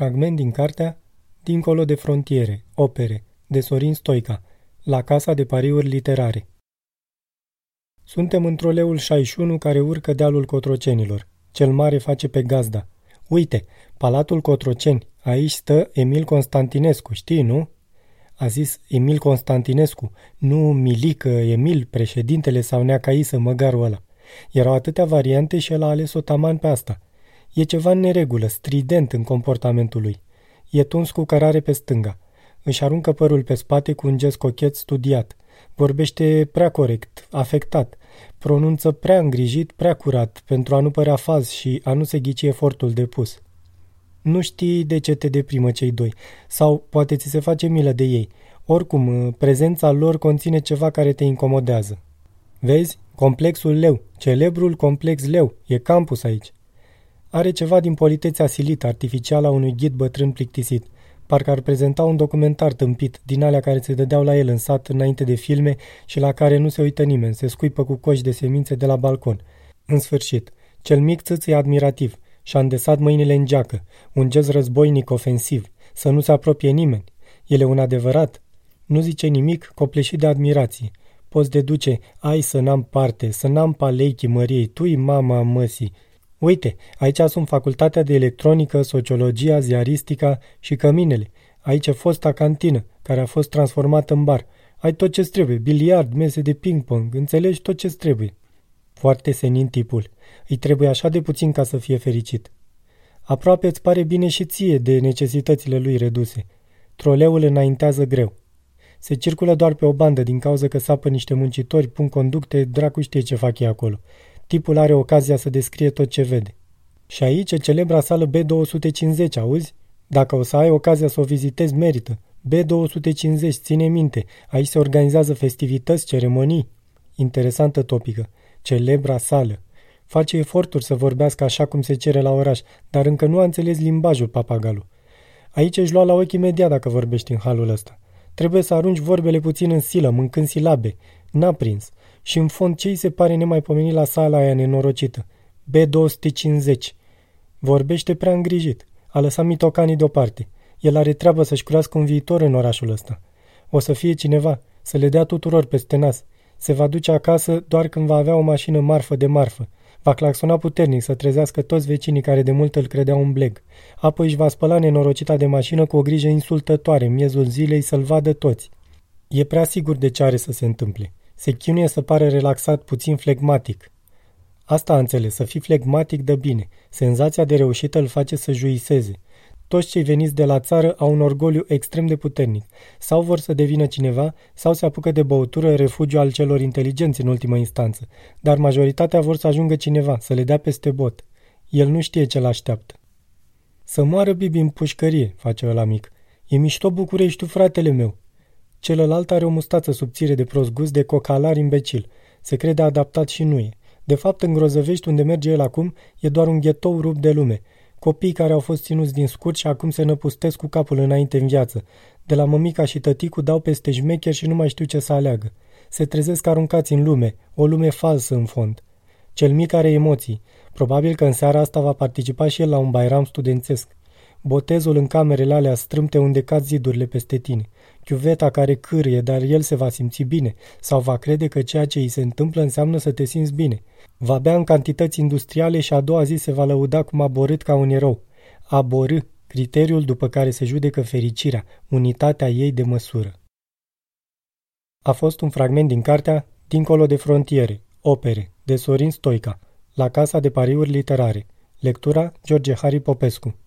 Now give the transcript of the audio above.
Fragment din cartea Dincolo de frontiere, opere, de Sorin Stoica, la Casa de Pariuri Literare. Suntem în troleul 61 care urcă dealul Cotrocenilor. Cel mare face pe gazda. Uite, Palatul Cotroceni, aici stă Emil Constantinescu, știi, nu? A zis Emil Constantinescu, nu Milică, Emil, președintele sau neacaisă, măgarul ăla. Erau atâtea variante și el a ales-o taman pe asta. E ceva în neregulă, strident în comportamentul lui. E tuns cu cărare pe stânga. Își aruncă părul pe spate cu un gest cochet studiat. Vorbește prea corect, afectat. Pronunță prea îngrijit, prea curat, pentru a nu părea faz și a nu se ghici efortul depus. Nu știi de ce te deprimă cei doi, sau poate ți se face milă de ei. Oricum, prezența lor conține ceva care te incomodează. Vezi? Complexul leu, celebrul complex leu, e campus aici. Are ceva din politețea silită, artificială a unui ghid bătrân plictisit. Parcă ar prezenta un documentar tâmpit, din alea care se dădeau la el în sat înainte de filme și la care nu se uită nimeni, se scuipă cu coși de semințe de la balcon. În sfârșit, cel mic țâț admirativ și-a îndesat mâinile în geacă, un gest războinic ofensiv, să nu se apropie nimeni. El e un adevărat. Nu zice nimic, copleșit de admirație. Poți deduce, ai să n-am parte, să n-am paleichi măriei, tu mama măsii, Uite, aici sunt facultatea de electronică, sociologia, ziaristica și căminele. Aici e fosta cantină, care a fost transformată în bar. Ai tot ce trebuie, biliard, mese de ping-pong, înțelegi tot ce trebuie. Foarte senin tipul. Îi trebuie așa de puțin ca să fie fericit. Aproape îți pare bine și ție de necesitățile lui reduse. Troleul înaintează greu. Se circulă doar pe o bandă din cauza că sapă niște muncitori, pun conducte, dracu știe ce fac ei acolo tipul are ocazia să descrie tot ce vede. Și aici e celebra sală B250, auzi? Dacă o să ai ocazia să o vizitezi, merită. B250, ține minte, aici se organizează festivități, ceremonii. Interesantă topică. Celebra sală. Face eforturi să vorbească așa cum se cere la oraș, dar încă nu a înțeles limbajul papagalul. Aici își lua la ochi imediat dacă vorbești în halul ăsta. Trebuie să arunci vorbele puțin în silă, mâncând silabe. N-a prins și în fond ce îi se pare nemaipomenit la sala aia nenorocită? B250. Vorbește prea îngrijit. A lăsat mitocanii deoparte. El are treabă să-și curească un viitor în orașul ăsta. O să fie cineva, să le dea tuturor peste nas. Se va duce acasă doar când va avea o mașină marfă de marfă. Va claxona puternic să trezească toți vecinii care de mult îl credeau un bleg. Apoi își va spăla nenorocita de mașină cu o grijă insultătoare, miezul zilei să-l vadă toți. E prea sigur de ce are să se întâmple. Se chinuie să pare relaxat, puțin flegmatic. Asta a înțeles, să fii flegmatic de bine. Senzația de reușită îl face să juiseze. Toți cei veniți de la țară au un orgoliu extrem de puternic. Sau vor să devină cineva, sau se apucă de băutură, refugiu al celor inteligenți în ultimă instanță. Dar majoritatea vor să ajungă cineva, să le dea peste bot. El nu știe ce-l așteaptă. Să moară Bibi în pușcărie, face ăla mic. E mișto București, fratele meu. Celălalt are o mustață subțire de prost gust de cocalar imbecil. Se crede adaptat și nu e. De fapt, în Grozăvești, unde merge el acum, e doar un ghetou rupt de lume. Copii care au fost ținuți din scurt și acum se năpustesc cu capul înainte în viață. De la mămica și tăticul dau peste șmecher și nu mai știu ce să aleagă. Se trezesc aruncați în lume, o lume falsă în fond. Cel mic are emoții. Probabil că în seara asta va participa și el la un bairam studențesc. Botezul în camerele alea strâmte unde cad zidurile peste tine chiuveta care cârie, dar el se va simți bine sau va crede că ceea ce îi se întâmplă înseamnă să te simți bine. Va bea în cantități industriale și a doua zi se va lăuda cum a borât ca un erou. A borâ, criteriul după care se judecă fericirea, unitatea ei de măsură. A fost un fragment din cartea Dincolo de frontiere, opere, de Sorin Stoica, la Casa de Pariuri Literare. Lectura George Harry Popescu